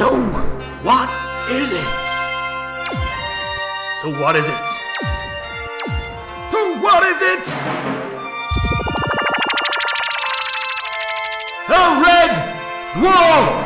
So, what is it? So, what is it? So, what is it? The Red Dwarf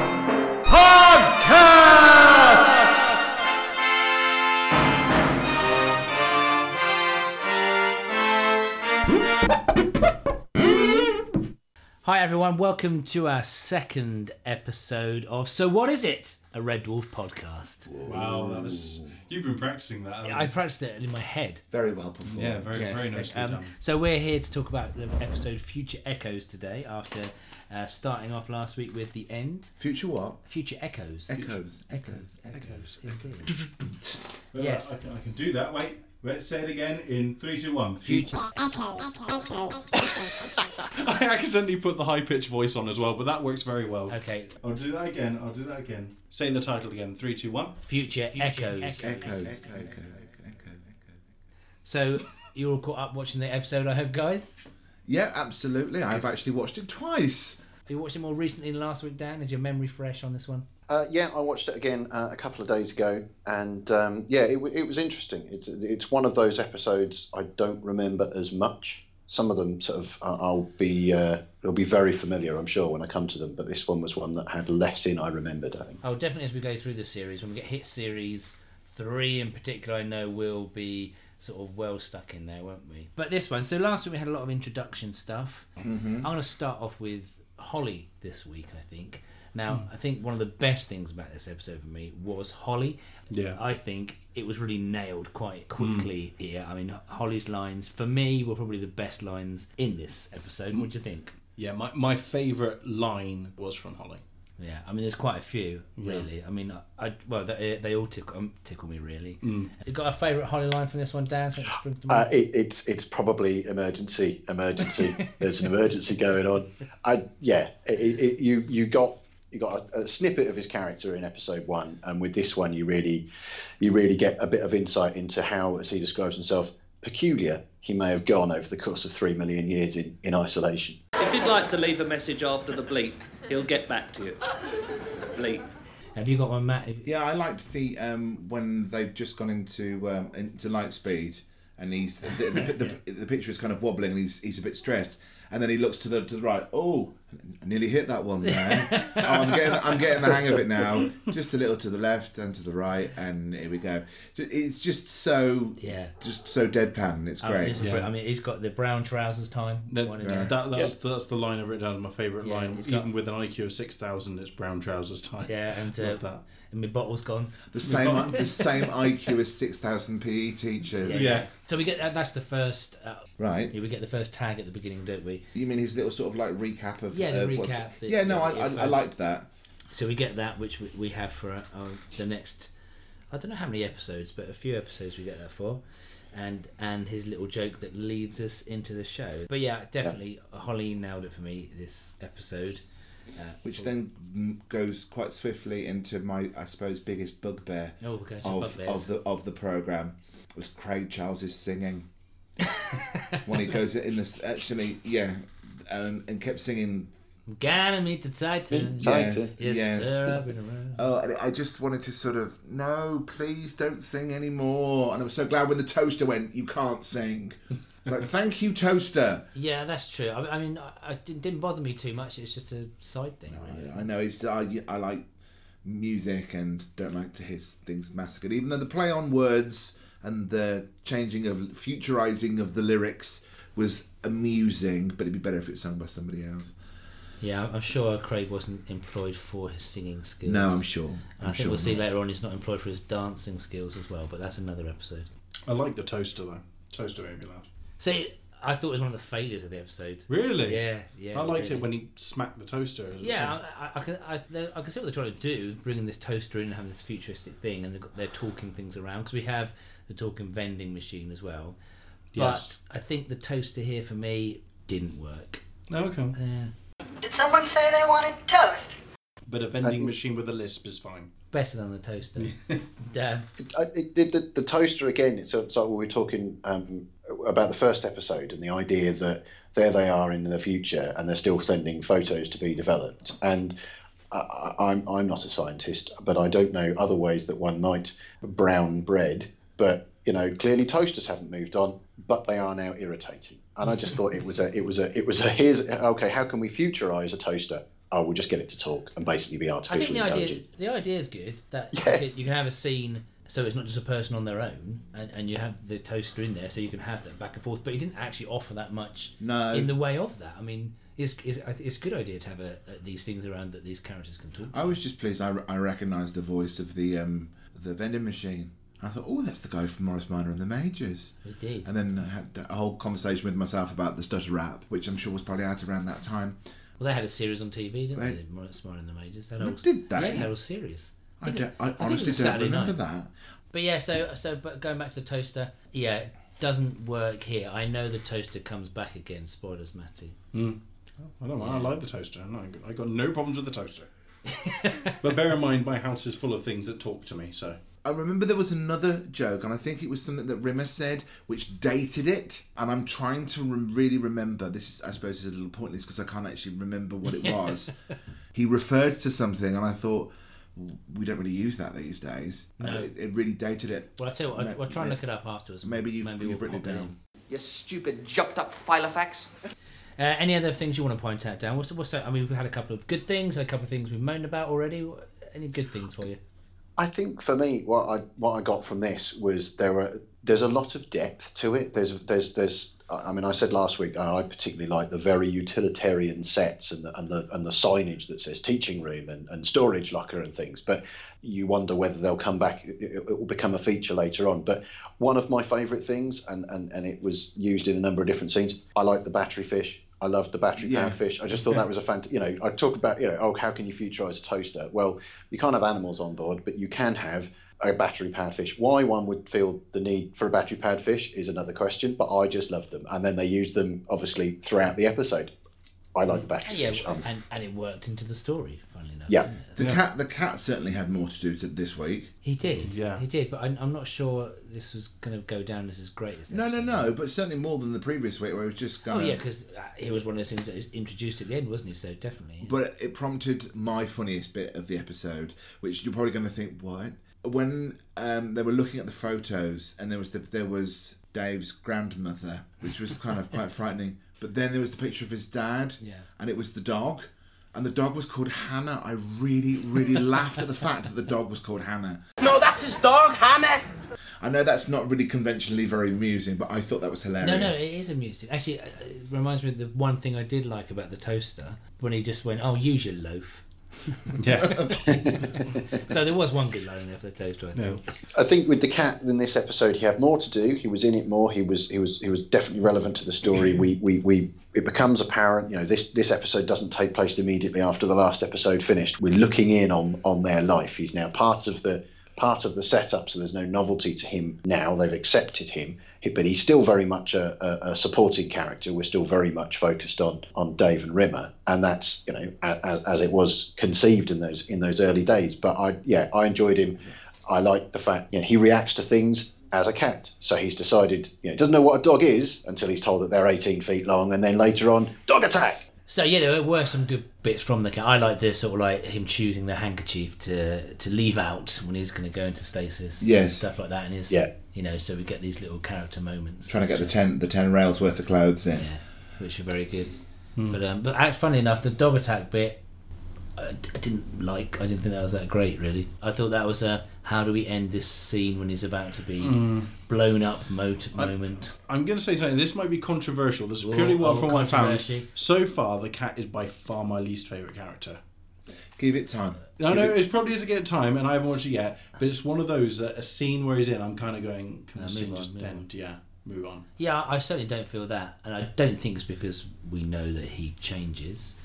Hi everyone, welcome to our second episode of So What Is It? A Red Dwarf podcast. Wow, that was. You've been practicing that. haven't I you? practiced it in my head. Very well performed. yeah, very, Yes. very nicely Um, done. so we're here to talk about the episode Future Echoes today after uh, starting off last week with the end. Future what? Future Echoes. Echoes. Echoes. Echoes. Indeed. Well, yes. I, can- I can do that. Wait, let's say it again in three, two, one. Future. I accidentally put the high pitched voice on as well, but that works very well. Okay. I'll do that again. I'll do that again. Say the title again. Three, two, one. Future, Echoes. Echoes. Echo. Echo. Echo. So you're all caught up watching the episode, I hope, guys. Yeah, absolutely. I've actually watched it twice. You watched it more recently than last week, Dan. Is your memory fresh on this one? Uh, yeah, I watched it again uh, a couple of days ago, and um, yeah, it, it was interesting. It's it's one of those episodes I don't remember as much. Some of them sort of uh, I'll be uh, it'll be very familiar, I'm sure, when I come to them. But this one was one that had less in I remembered. I think. Oh, definitely as we go through the series, when we get hit series three in particular, I know we'll be sort of well stuck in there, won't we? But this one, so last week we had a lot of introduction stuff. Mm-hmm. I'm going to start off with Holly this week, I think. Now, I think one of the best things about this episode for me was Holly. Yeah. I think it was really nailed quite quickly here. I mean, Holly's lines, for me, were probably the best lines in this episode. What do you think? Yeah, my, my favourite line was from Holly. Yeah, I mean, there's quite a few, really. I mean, I, I well, they, they all tickle, um, tickle me, really. You got a favourite Holly line from this one, Dan? Something that Uh, it, it's it's probably emergency, emergency. There's an emergency going on. I yeah, it, it, you you got you got a, a snippet of his character in episode one, and with this one, you really you really get a bit of insight into how, as he describes himself, peculiar he may have gone over the course of three million years in, in isolation. If you'd like to leave a message after the bleep, he'll get back to you. Bleep. Have you got one, Matt? Yeah, I liked the um, when they've just gone into um, into light speed, and he's the, the, the, the picture is kind of wobbling, and he's he's a bit stressed, and then he looks to the to the right. Oh, I nearly hit that one there. oh, I'm getting I'm getting the hang of it now. Just a little to the left and to the right, and here we go. It's just so Yeah. just so deadpan. It's great. it's a br- I mean, he's got the brown trousers time. No, one in that, there. that's, that's the line I've written down as my favourite Yeah, line. got- Even with an IQ of 6,000, it's brown trousers time. Yeah, and, uh, Love that. and my bottle's gone. The same the same IQ as six thousand PE teachers. Yeah. So we get that. That's the first. Uh, Right. yeah, we get the first tag at the beginning, don't we? You mean his little sort of like recap of Yeah, of recap, the- yeah, no, I, the I, I info. liked that. So we get that, which we, we have for uh, uh, the next. I don't know how many episodes, but a few episodes we get that for, and and his little joke that leads us into the show. But yeah, definitely Holly nailed it for me this episode. Uh, Which then mm, goes quite swiftly into my, I suppose, biggest bugbear Oh, to of, of the of the program was Craig Charles's singing when he goes in this actually yeah, and, and kept singing. Gonna meet the Titan. Titan. Yes, Yes. sir. I've been around. Oh, and I just wanted to sort of no, please don't sing anymore. And I was so glad when the toaster went, you can't sing. It's like thank you, toaster. Yeah, that's true. I, I mean, I, I, it didn't bother me too much. It's just a side thing. Really. I, I know it's I, I like music and don't like to hear things massacred. Even though the play on words and the changing of futurizing of the lyrics was amusing, but it'd be better if it was sung by somebody else. Yeah, I'm sure Craig wasn't employed for his singing skills. No, I'm sure. I'm I think sure we'll see not. later on he's not employed for his dancing skills as well, but that's another episode. I like the toaster, though. Toaster made me laugh. See, I thought it was one of the failures of the episode. Really? Yeah, yeah. I liked really. it when he smacked the toaster. Yeah, I, I, I can I, I can see what they're trying to do, bringing this toaster in and having this futuristic thing, and they've got, they're talking things around because we have the talking vending machine as well. Yes. But I think the toaster here for me didn't work. Oh, okay. Yeah. Did someone say they wanted toast? But a vending machine with a lisp is fine. Better than the toaster. Dan. I, it, the, the, the toaster again. It's, it's like we were talking um, about the first episode and the idea that there they are in the future and they're still sending photos to be developed. And I, I- I'm I'm not a scientist, but I don't know other ways that one might brown bread. But you know, clearly toasters haven't moved on, but they are now irritating. And I just thought it was a it was a it was a here's okay. How can we futurize a toaster? Oh, we'll just get it to talk and basically be I think artificial the idea the idea is good that Yeah. you, can, you can have a scene so it's not just a person on their own and, and you have the toaster in there so you can have them back and forth but he didn't actually offer that much No. in the way of that I mean it's, it's, it's a good idea to have a, a, these things around that these characters can talk to. I was just pleased. I, I recognised the voice of the um, the vending machine. I thought, oh, that's the guy from Morris Minor and the Majors. He did. And then I had a whole conversation with myself about the stutter rap, which I'm sure was probably out around that time. Well, they had a series on TV, didn't they? They- More Smart in the Majors. They had Oh, a did they? Yeah, they had a whole series. I, think don't, it- I, honestly was don't Saturday remember night. that. But yeah, so so but going back to the toaster, yeah, it doesn't work here. I know the toaster comes back again. Spoilers, Matty. Hmm. I don't know. I like the toaster. No, I got no problems with the toaster. but bear in mind, my house is full of things that talk to me. So I remember there was another joke, and I think it was something that Rimmer said, which dated it. And I'm trying to rem- really remember. This is, I suppose, is a little pointless because I can't actually remember what it was. he referred to something, and I thought we don't really use that these days. No. Uh, it, it really dated it. Well, I tell you what, I'll, I'll try and look it up afterwards. Maybe you've, maybe you've we'll written it pop down. You stupid, jumped up Filofax. Uh, any other things you want to point out, Dan? What's, what's that? I mean, we've had a couple of good things, a couple of things we've moaned about already. Any good things for you? I think for me, what I what I got from this was there are there's a lot of depth to it. There's there's there's I mean I said last week I particularly like the very utilitarian sets and the and the and the signage that says teaching room and, and storage locker and things. But you wonder whether they'll come back. It, it will become a feature later on. But one of my favourite things, and, and and it was used in a number of different scenes. I like the battery fish. I loved the battery Yeah. powered fish. I just thought that was a fant. You know, I talk about you know, oh, how can you futurize a toaster? Well, you can't have animals on board, but you can have a battery powered fish. Why one would feel the need for a battery powered fish is another question, but I just love them, and then they use them obviously throughout the episode. I like the battery Yeah. Um, and, and it worked into the story. Funnily enough. Yeah. didn't it? The cat, the cat certainly had more to do to this week. He did. Yeah. He did, but I'm, I'm not sure this was going to go down as his greatest. No, no, no, but certainly more than the previous week, where it was just Oh going. yeah, because he was one of those things that was introduced at the end, wasn't he? So definitely. But it prompted my funniest bit of the episode, which you're probably going to think, what? When um, they were looking at the photos, and there was the, there was Dave's grandmother, which was kind of quite frightening. But then there was the picture of his dad, Yeah. and it was the dog, and the dog was called Hannah. I really, really laughed at the fact that the dog was called Hannah. No, that's his dog, Hannah. I know that's not really conventionally very amusing, but I thought that was hilarious. No, no, it is amusing. Actually, it reminds me of the one thing I did like about the toaster when he just went, "Oh, use your loaf." yeah, So there was one good line there for the toaster. I think. I think with the cat in this episode, he had more to do. He was in it more. He was he was he was definitely relevant to the story. We we, we it becomes apparent. You know, this this episode doesn't take place immediately after the last episode finished. We're looking in on on their life. He's now part of the part of the setup. So there's no novelty to him now. They've accepted him, but he's still very much a, a, a supporting character. We're still very much focused on on Dave and Rimmer, and that's you know as, as it was conceived in those in those early days. But I yeah I enjoyed him. I like the fact you know he reacts to things as a cat. So he's decided you know doesn't know what a dog is until he's told that they're 18 feet long, and then later on dog attack. So yeah, there were some good bits from the cat. I like this sort of like him choosing the handkerchief to to leave out when he's going to go into stasis. and Yes. stuff like that, and his Yeah. you know, so we get these little character moments. Trying to get the ten the ten rails worth of clothes in. Yeah, which are very good. But um, but act- funny enough, the dog attack bit, I, I didn't like. I didn't think that was that great. Really, I thought that was a how do we end this scene when he's about to be hmm. blown up mot- moment. I'm going to say something. This might be controversial. This is Whoa, purely what oh, from my family. So far, the cat is by far my least favorite character. Give it time. I Give know it- it probably is a good time, and I haven't watched it yet. But it's one of those that a scene where he's in, I'm kind of going, can the scene on, just move on. end? Yeah, move on. Yeah, I certainly don't feel that, and I don't think it's because we know that he changes.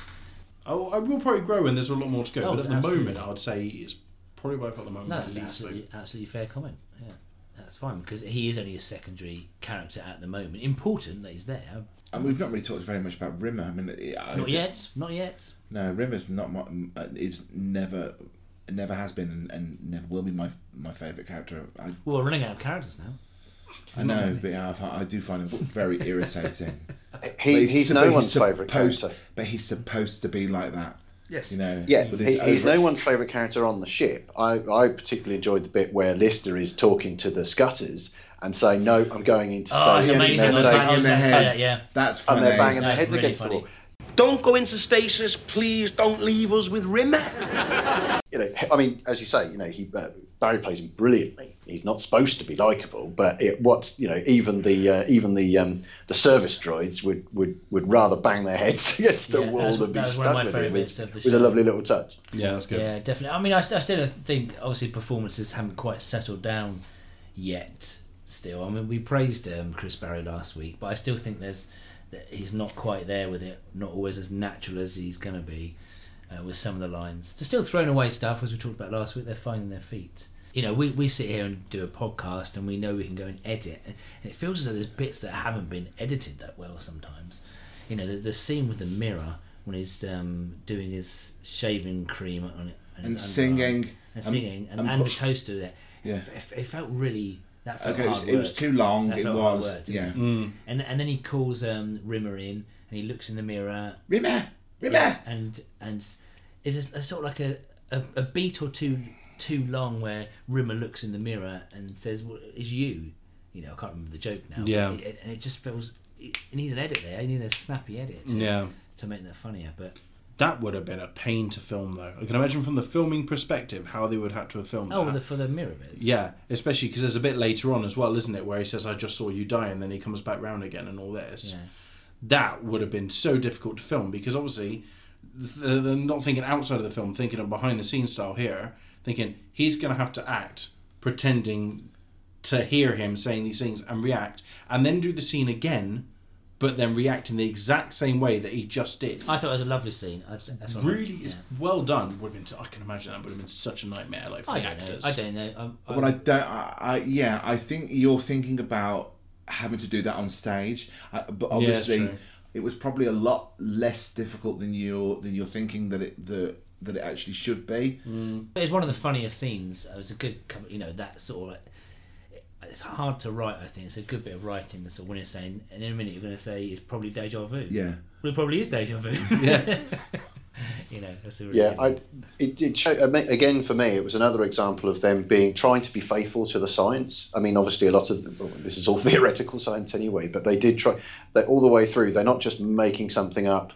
Oh, I will probably grow, and there's a lot more to go. Oh, but at the moment, I'd say it's probably by far the moment. No, my that's least absolutely, absolutely fair comment. Yeah, that's fine because he is only a secondary character at the moment. Important that he's there. And we've not really talked very much about Rimmer. I mean, I Not think- yet, not yet. No, Rimmer's not my. uh, Is never, never has been, and, and never will be my my favourite character. I, Well, we're running out of characters now. I know, but yeah, I, fi- I do find him very irritating. He, But he's no one's favourite character. But he's supposed to be like that. Yes. You know. Yeah, he, his he's over- no one's favourite character on the ship. I, I particularly enjoyed the bit where Lister is talking to the Scutters and saying, "No, I'm going into Oh, it's amazing. And And they're they're Saying- saying- banging their I heads. say that, yeah. That's funny. and they're banging their heads really against funny. the wall. Don't go into stasis, please. Don't leave us with Rimmer. You know, I mean, as you say, you know, he uh, Barrie plays him brilliantly. He's not supposed to be likable, but it, what's you know, even the uh, even the um, the service droids would, would, would rather bang their heads against the Yeah, wall than be that was one of stuck with him. It's, it was a lovely little touch. Yeah, that's good. Yeah, definitely. I mean, I, I still think, obviously, performances haven't quite settled down yet. Still, I mean, we praised um, Chris Barrie last week, but I still think there's that he's not quite there with it. Not always as natural as he's going to be uh, with some of the lines. They're still throwing away stuff, as we talked about last week. They're finding their feet. You know, we, we sit here and do a podcast, and we know we can go and edit, and it feels as though there's bits that haven't been edited that well sometimes. You know, the, the scene with the mirror when he's um, doing his shaving cream on it And his underarm singing. and Um, singing and, and and the put- toaster there. Yeah. It, it, it felt really that felt Okay, it was, hard it was too long. That It felt hard was. work, yeah. it? And and then he calls um, Rimmer in and he looks in the mirror Rimmer, Rimmer. and and is a, a sort of like a, a, a beat or two too long where Rimmer looks in the mirror and says, "Well, it's you." You know, I can't remember the joke now. Yeah. it, it- and it just feels you need an edit there. You need a snappy edit. To, Yeah. To make that funnier, but That would have been a pain to film, though. I can imagine from the filming perspective how they would have to have filmed oh, that. the, for the mirror bits. Yeah, especially because there's a bit later on as well, isn't it, where he says, "I just saw you die," and then he comes back round again, and all this. Yeah. That would have been so difficult to film because obviously they're not thinking outside of the film, thinking of behind the scenes style here, thinking he's going to have to act pretending to hear him saying these things and react, and then do the scene again, but then react in the exact same way that he just did. I thought it was a lovely scene. I, that's what I- Really, yeah. it's well done. Would have been. I can imagine that would have been such a nightmare, like for I the don't know. I don't know. Um, I, But I don't. I, I yeah. I think you're thinking about having to do that on stage, uh, but obviously true. it was probably a lot less difficult than you're than you're thinking that it the that it actually should be. Mm. It's one of the funniest scenes. It was a good, you know, that sort of. It's hard to write. I think it's a good bit of writing. That's when you're saying, and in a minute you're going to say it's probably deja vu. Yeah. well, it probably is deja vu. Yeah. you know, that's a really Yeah, I, it, it show, I mean, again for me, it was another example of them being trying to be faithful to the science. I mean, obviously, a lot of the, well, this is all theoretical science anyway, but they did try. They all the way through. They're not just making something up,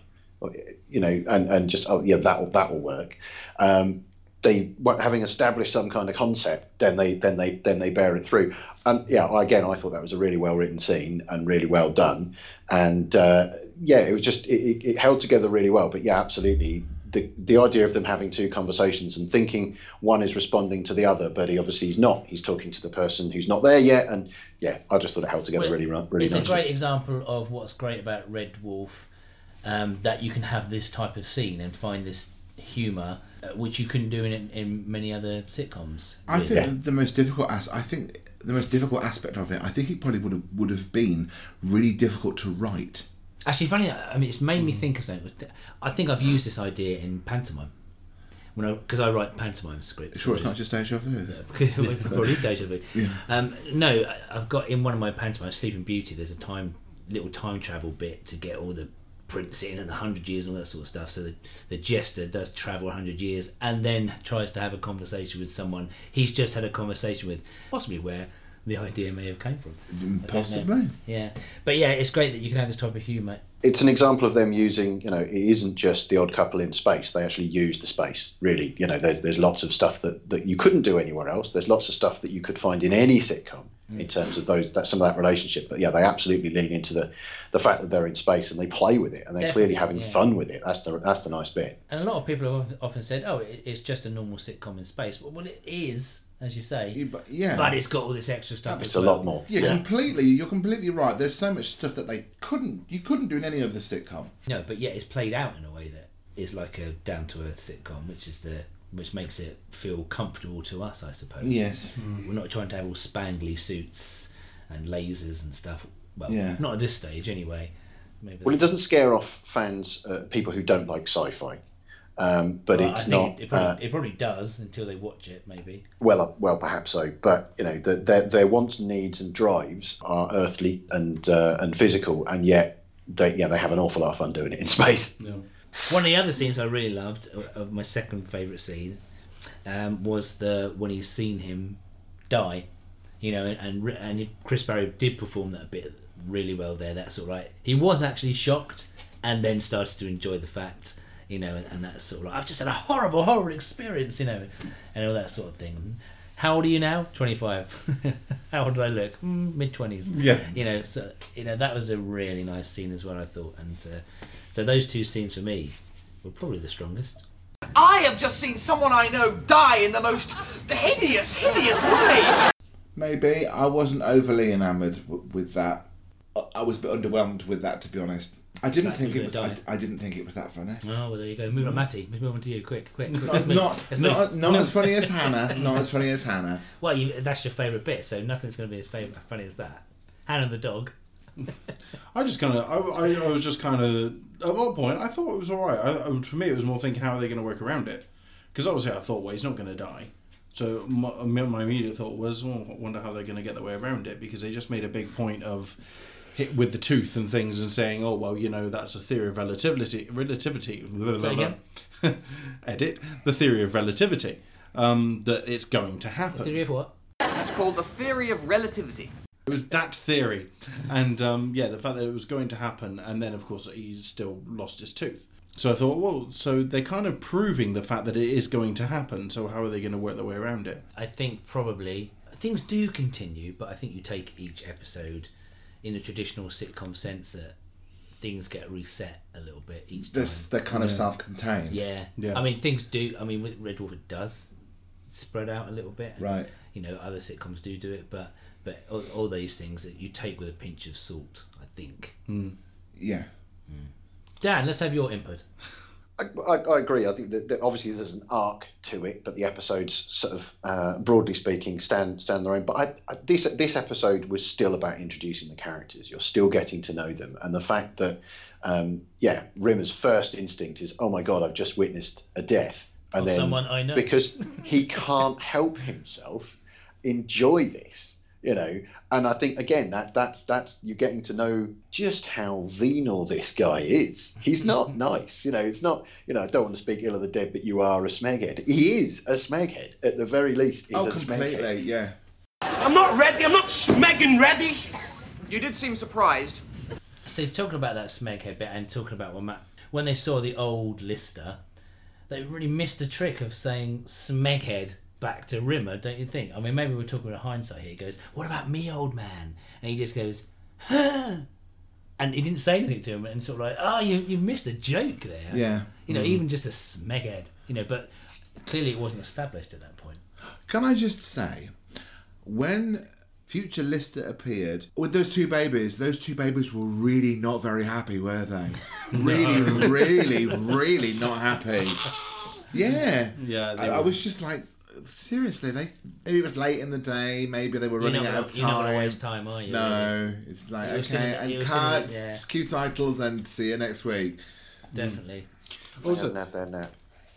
you know, and, and just oh yeah, that will that will work. Um, they having established some kind of concept, then they then they then they bear it through. And yeah, again, I thought that was a really well written scene and really well done. And uh, yeah, it was just it, it, it held together really well. But yeah, absolutely, the the idea of them having two conversations and thinking one is responding to the other, but he obviously he's not. He's talking to the person who's not there yet. And yeah, I just thought it held together Well, really really it's nicely. a great example of what's great about Red Dwarf, um, that you can have this type of scene and find this humour, uh, which you couldn't do in, in many other sitcoms. I really. think the most difficult as I think the most difficult aspect of it. I think it probably would have would have been really difficult to write. Actually, funny. I mean, it's made Hmm. me think of something. I think I've used this idea in pantomime when I because I write pantomime scripts. Sure, it's not just deja vu. because it is deja vu. Um, no, I've got in one of my pantomimes, Sleeping Beauty. There's a time little time travel bit to get all the prints in and the hundred years and all that sort of stuff. So the, the jester does travel hundred years and then tries to have a conversation with someone he's just had a conversation with, possibly where the idea may have came from. I don't know. Possibly. Yeah, but yeah, it's great that you can have this type of humour. it's an example of them using, you know, it isn't just the odd couple in space. They actually use the space, really. You know, there's there's lots of stuff that, that you couldn't do anywhere else. There's lots of stuff that you could find in any sitcom in terms of those that some of that relationship. But yeah, they absolutely lean into the the fact that they're in space and they play with it and they're clearly having yeah. fun with it. That's the that's the nice bit. And a lot of people have often said, "Oh, it's just a normal sitcom in space." Well, well it is, as you say, Yeah, but yeah, but it's got all this extra stuff. It's as a well. lot more. yeah, completely. You're completely right. There's so much stuff that they couldn't you couldn't do in any other sitcom. No, but yet it's played out in a way that is like a down to earth sitcom, which is the which makes it feel comfortable to us, I suppose. Yes. we're not trying to have all spangly suits and lasers and stuff. Well, Yeah. not at this stage, anyway. Maybe Well, it doesn't scare off fans, uh, people who don't like sci-fi. Um, but Well, I it's think not. It, it, probably, uh, it probably does until they watch it, maybe. Well, uh, well, perhaps so, but you know, the, their their wants, needs, and drives are earthly and uh, and physical, and yet they yeah they have an awful lot of fun doing it in space. Yeah. One of the other scenes I really loved, uh, my second favourite scene, um, was the when he's seen him die. You know, and and, and Chris Barrie did perform that a bit really well there. That's all right. He was actually shocked, and then started to enjoy the fact. You know, and, and that's sort of like I've just had a horrible, horrible experience. You know, and all that sort of thing. How old are you now? Twenty five. How old do I look? Mm, Mid twenties. Yeah. You know, so you know that was a really nice scene as well. I thought, and uh, so those two scenes for me were probably the strongest. I have just seen someone I know die in the most hideous, hideous way. Maybe I wasn't overly enamoured w- with that. I- I was a bit underwhelmed with that, to be honest. I didn't Fact think it was. was I, I didn't think it was that funny. Oh well, there you go. Move on, mm. Matty. Let's move on to you. Quick, quick. quick. Not Let's move- not let's move. not, not as funny as Hannah. Not as funny as Hannah. Well, you, that's your favourite bit, so nothing's going to be as favourite, funny as that. Hannah the dog. I just kind of, I, I, I was just kind of, at one point, I thought it was all right. I, I, for me, it was more thinking, how are they going to work around it? Because obviously, I thought, well, he's not going to die. So my, my immediate thought was, well, I wonder how they're going to get their way around it because they just made a big point of hit with the tooth and things and saying, oh, well, you know, that's a theory of relativity. Relativity. Say again? Edit the theory of relativity. Um, that it's going to happen. Theory of what? That's called the theory of relativity. It was that theory, and um, yeah, the fact that it was going to happen, and then of course he still lost his tooth. So I thought, well, so they're kind of proving the fact that it is going to happen. So how are they going to work their way around it? I think probably things do continue, but I think you take each episode in a traditional sitcom sense that things get reset a little bit each time. This they're kind of self-contained. Yeah. Yeah. I mean, things do. I mean, with Red Dwarf, it does spread out a little bit. and, Right. You know, other sitcoms do do it, but but all, all these things that you take with a pinch of salt, I think. Hmm. Yeah. Hmm. Dan, let's have your input. I, I, I agree. I think that, that obviously there's an arc to it, but the episodes, sort of uh, broadly speaking, stand stand on their own. But I, I, this this episode was still about introducing the characters. You're still getting to know them, and the fact that, um, yeah, Rimmer's first instinct is, "Oh my God, I've just witnessed a death," and then someone I know. because he can't help himself enjoy this you know and i think again that that's that's you're getting to know just how venal this guy is he's mm-hmm. not nice you know it's not you know i don't want to speak ill of the dead but you are a smeghead he is a smeghead at the very least he's Oh, a completely. smeghead Yeah. I'm not ready. I'm not smegging ready. You did seem surprised. So talking about that Smeghead bit and talking about when Matt, when they saw the old Lister, they really missed the trick of saying Smeghead back to Rimmer, don't you think? I mean, maybe we're talking with hindsight here. He goes, "What about me, old man?" And he just goes, "Huh." And he didn't say anything to him, and sort of like, "Oh, you you missed a joke there." Yeah. You know, mm. even just a Smeghead. You know, but clearly it wasn't established at that point. Can I just say, when future Lister appeared with those two babies, those two babies were really not very happy, were they? Really, really, really not happy. Yeah. Yeah, I, I was just like, seriously, they maybe it was late in the day, maybe they were You're running not, out gonna, of you're not time. time, are you? No, it's like You were still okay, in you and were still in cards, yeah. cue titles, and see you next week. Definitely. Also, Nat, nat, nat.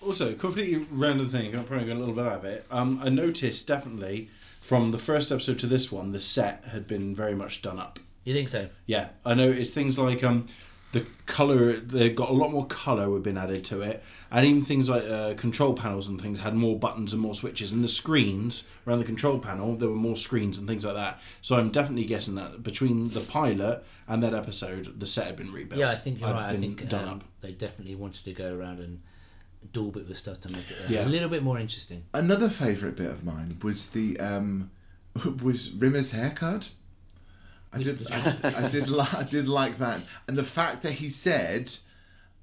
Also, completely random thing. I'm probably going a little bit out of it. Um, I noticed definitely from the first episode to this one, the set had been very much done up. You think so? Yeah, I noticed things like um, the color. They got a lot more color had been added to it, and even things like uh, control panels and things had more buttons and more switches. And the screens around the control panel, there were more screens and things like that. So I'm definitely guessing that between the pilot and that episode, the set had been rebuilt. Yeah, I think you're Had right. I think done um, up. they definitely wanted to go around and do daub it with stuff to make it uh, Yeah. a little bit more interesting. Another favourite bit of mine was the um, was Rimmer's haircut. I did, I, I did, li- I did like that, and the fact that he said,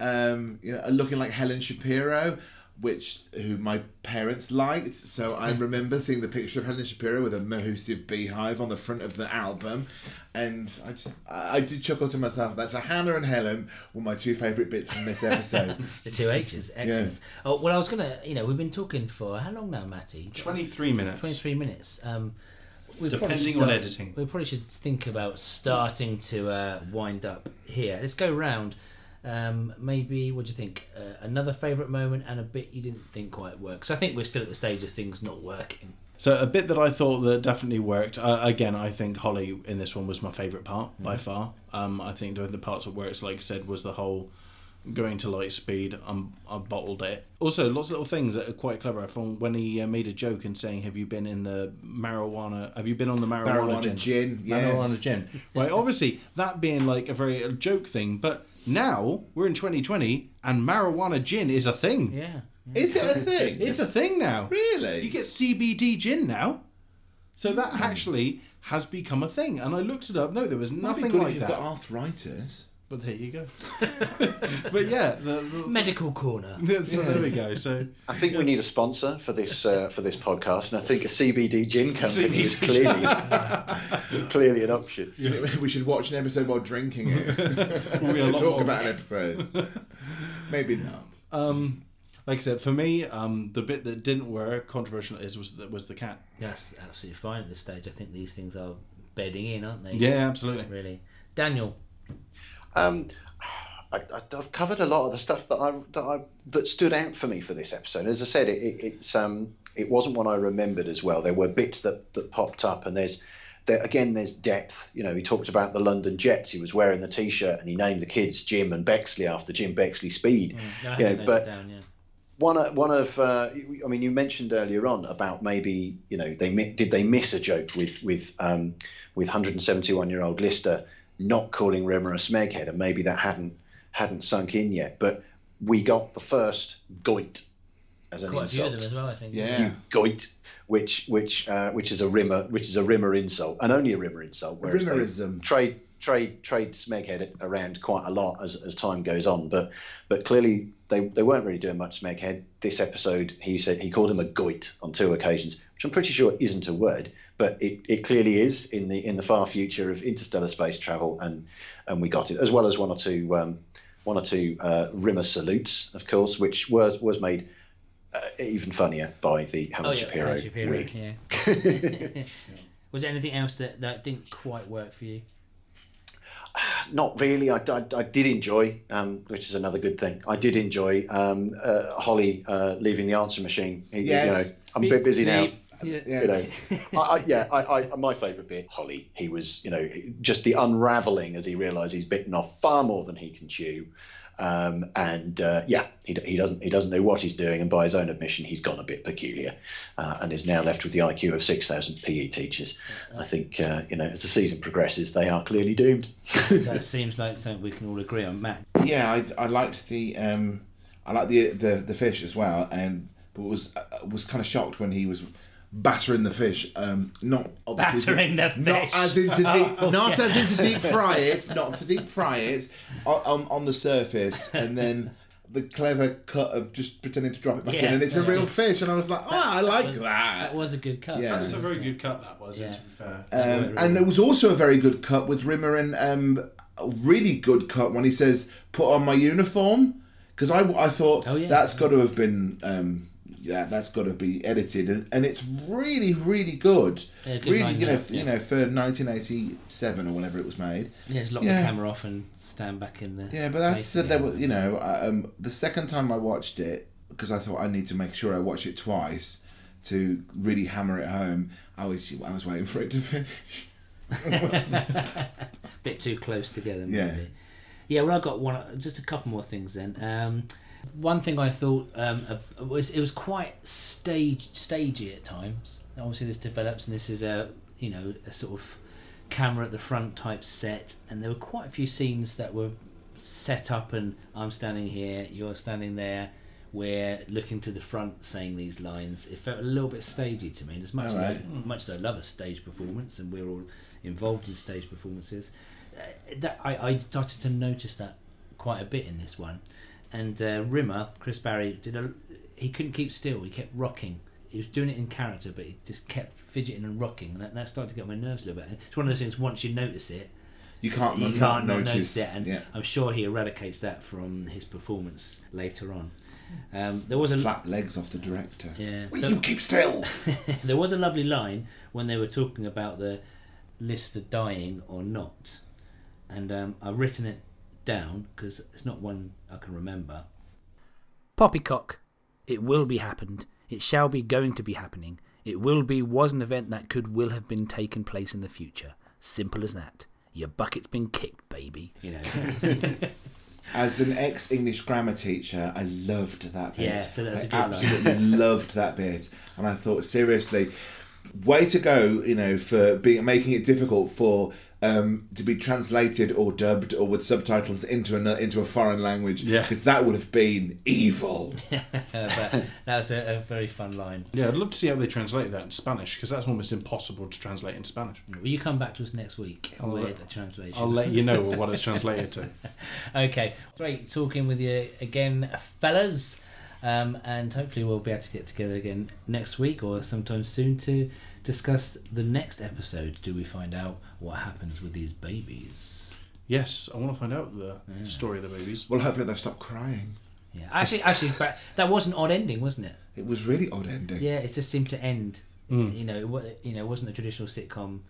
um, you know, looking like Helen Shapiro, which who my parents liked. So I remember seeing the picture of Helen Shapiro with a massive beehive on the front of the album, and I just, I I did chuckle to myself. That's a Hannah and Helen were my two favourite bits from this episode. The two H's, X's. Oh well, I was gonna, you know, we've been talking for how long now, Matty? 23 minutes. 23 minutes. Um, we Depending on start- editing. We probably should think about starting to uh, wind up here. Let's go round. Um, maybe, what do you think? Uh, another favourite moment and a bit you didn't think quite works. I think we're still at the stage of things not working. So a bit that I thought that definitely worked. Uh, again, I think Holly in this one was my favourite part Mm-hmm. by far. Um, I think the the parts that works, like I said, was the whole going to Lightspeed, um, I'm, I bottled it. Also, lots of little things that are quite clever. I found when he uh, made a joke and saying, "Have you been in the marijuana? Have you been on the marijuana, Marijuana gin? gin, yes. Marijuana gin." Right. Obviously, that being like a very a joke thing, but now we're in 2020 and marijuana gin is a thing. Yeah. Is it a thing? It's a thing now. Really? You get CBD gin now. So that actually has become a thing. And I looked it up. No, there was Might be nothing good like if you've that. got arthritis. But there you go. but yeah, the, the, Medical corner. so there we go. So I think we need a sponsor for this uh, for this podcast, and I think a CBD gin company is clearly clearly an option. we should watch an episode while drinking it. we'll be a Talk more about an episode. Maybe not. Um, like I said, for me, um, the bit that didn't work, controversial is was the, was the cat. That's absolutely fine at this stage. I think these things are bedding in, aren't they? Yeah, absolutely. Really. Daniel. Um, I, I've covered a lot of the stuff that I that I that stood out for me for this episode. As I said, it, it, it's um, it wasn't one I remembered as well. There were bits that that popped up, and there's there again there's depth. You know, he talked about the London Jets. He was wearing the T-shirt, and he named the kids Jim and Bexley after Jim Bexley Speed. No, Yeah, but- down, yeah. one of- one of uh, I mean you mentioned earlier on about maybe you know they mi- did they miss a joke with with um, with 171 year old Lister not calling Rimmer a smeghead and maybe that hadn't hadn't sunk in yet but we got the first goit as an Quite a few of them as well, I think. Yeah. you goit which which uh, which is a rimmer which is a rimmer insult and only a rimmer insult whereas Rimmerism. trade trade trade smeghead around quite a lot as, as time goes on but but clearly they, they weren't really doing much smeghead this episode he said he called him a goit on two occasions which I'm pretty sure isn't a word but it, it clearly is in the in the far future of interstellar space travel and and we got it as well as one or two um, one or two uh, rimmer salutes of course which was was made uh, even funnier by the Helen Oh, yeah. Shapiro, Helen Shapiro, wig. Yeah. Was there anything else that, that didn't quite work for you? Not really. I, I, I did enjoy, um, which is another good thing. I did enjoy um, uh, Holly uh, leaving the answer machine. You- Yes. You know, I'm a bit busy now. Yeah. You know, I, I, yeah, I, I, my favourite bit, Holly. He was, you know, just the unravelling as he realised he's bitten off far more than he can chew, um, and uh, yeah, he, he doesn't he doesn't know what he's doing, and by his own admission, he's gone a bit peculiar, uh, and is now left with the IQ of six thousand PE teachers. I think uh, you know, as the season progresses, they are clearly doomed. that seems like something we can all agree on. Matt. Yeah, I, I liked the um, I liked the the the fish as well, and but was uh, was kind of shocked when he was battering the fish. Um, not obviously- Battering the fish. Not fish. as into deep, Oh, not yeah. as into deep fry it, not to deep fry it on, on on the surface, and then. The clever cut of just pretending to drop it back in, and it's a real good. fish, and I was like, "Oh, I like was, that." That was a good cut. Yeah. That's a very good cut. That was. Yeah. To be fair. Um, and there was also a very good cut with Rimmer and um, a really good cut when he says, "Put on my uniform," because I, I thought Oh, yeah. that's got to have been um, yeah that's got to be edited, and, and it's really really good. Yeah, good really, you know, f- yeah. you know, for 1987 or whenever it was made. Yeah, just lock Yeah. the camera off and stand back in there. Yeah, but that's place, said there were you know um, the second time I watched it because I thought I need to make sure I watch it twice to really hammer it home. I was I was waiting for it to finish. bit too close together. Maybe. Yeah. Yeah. Well, I've got one. Just a couple more things then. Um, one thing I thought um, uh, was it was quite stage stagey at times. Obviously, this develops, and this is a you know a sort of camera at the front type set, and there were quite a few scenes that were set up, and I'm standing here, you're standing there. We're looking to the front, saying these lines. It felt a little bit stagey to me. And as much as I, much as I love a stage performance, and we're all involved in stage performances, uh, that I, I started to notice that quite a bit in this one. And uh, Rimmer, Chris Barrie, did a he couldn't keep still. He kept rocking. He was doing it in character, but he just kept fidgeting and rocking, and that, that started to get on my nerves a little bit. And it's one of those things. Once you notice it, You can't you can't not notice, notice it, and yeah. I'm sure he eradicates that from his performance later on. Um, there was a slap legs off the director. yeah. Will there- you keep still? there was a lovely line when they were talking about the list of dying or not, and um, I've written it down because it's not one I can remember. Poppycock, it will be happened. It shall be going to be happening. It will be was an event that could will have been taken place in the future. Simple as that. Your bucket's been kicked, baby. You know. As an ex-English grammar teacher, I loved that bit. Yeah, so that was I a good line. absolutely loved that bit, and I thought seriously, way to go, you know, for being making it difficult for. Um, to be translated or dubbed or with subtitles into a into a foreign language, Yeah. because that would have been evil. But that was a, a very fun line. Yeah, I'd love to see how they translate that in Spanish because that's almost impossible to translate in Spanish. Will you come back to us next week I'll with let- the translation? I'll let you know what it's translated to. Okay, great talking with you again, fellas. Um, and hopefully we'll be able to get together again next week or sometime soon to discuss the next episode. Do we find out what happens with these babies? Yes, I want to find out the story of the babies. Well, hopefully they've stopped crying. Yeah, actually, actually, but that was an odd ending, wasn't it? It was really odd ending. Yeah, it just seemed to end. You know, it, wa- you know, it wasn't a traditional sitcom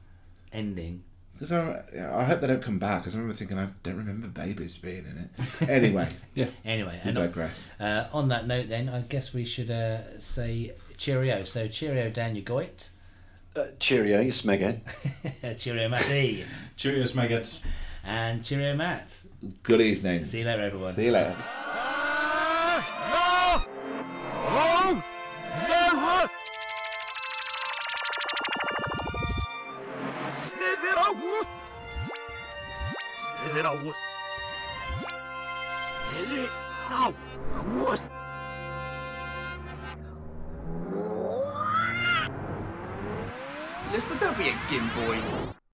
ending. Because I, yeah, I hope they don't come back. Because I remember thinking I don't remember babies being in it. Anyway, Anyway, we and digress. uh, on that note, then I guess we should uh, say cheerio. So cheerio, Dan, you got it. Uh, cheerio, it's Megan. cheerio, Matty, cheerio, maggots. and cheerio, Matt. Good evening. See you later, everyone. See you later.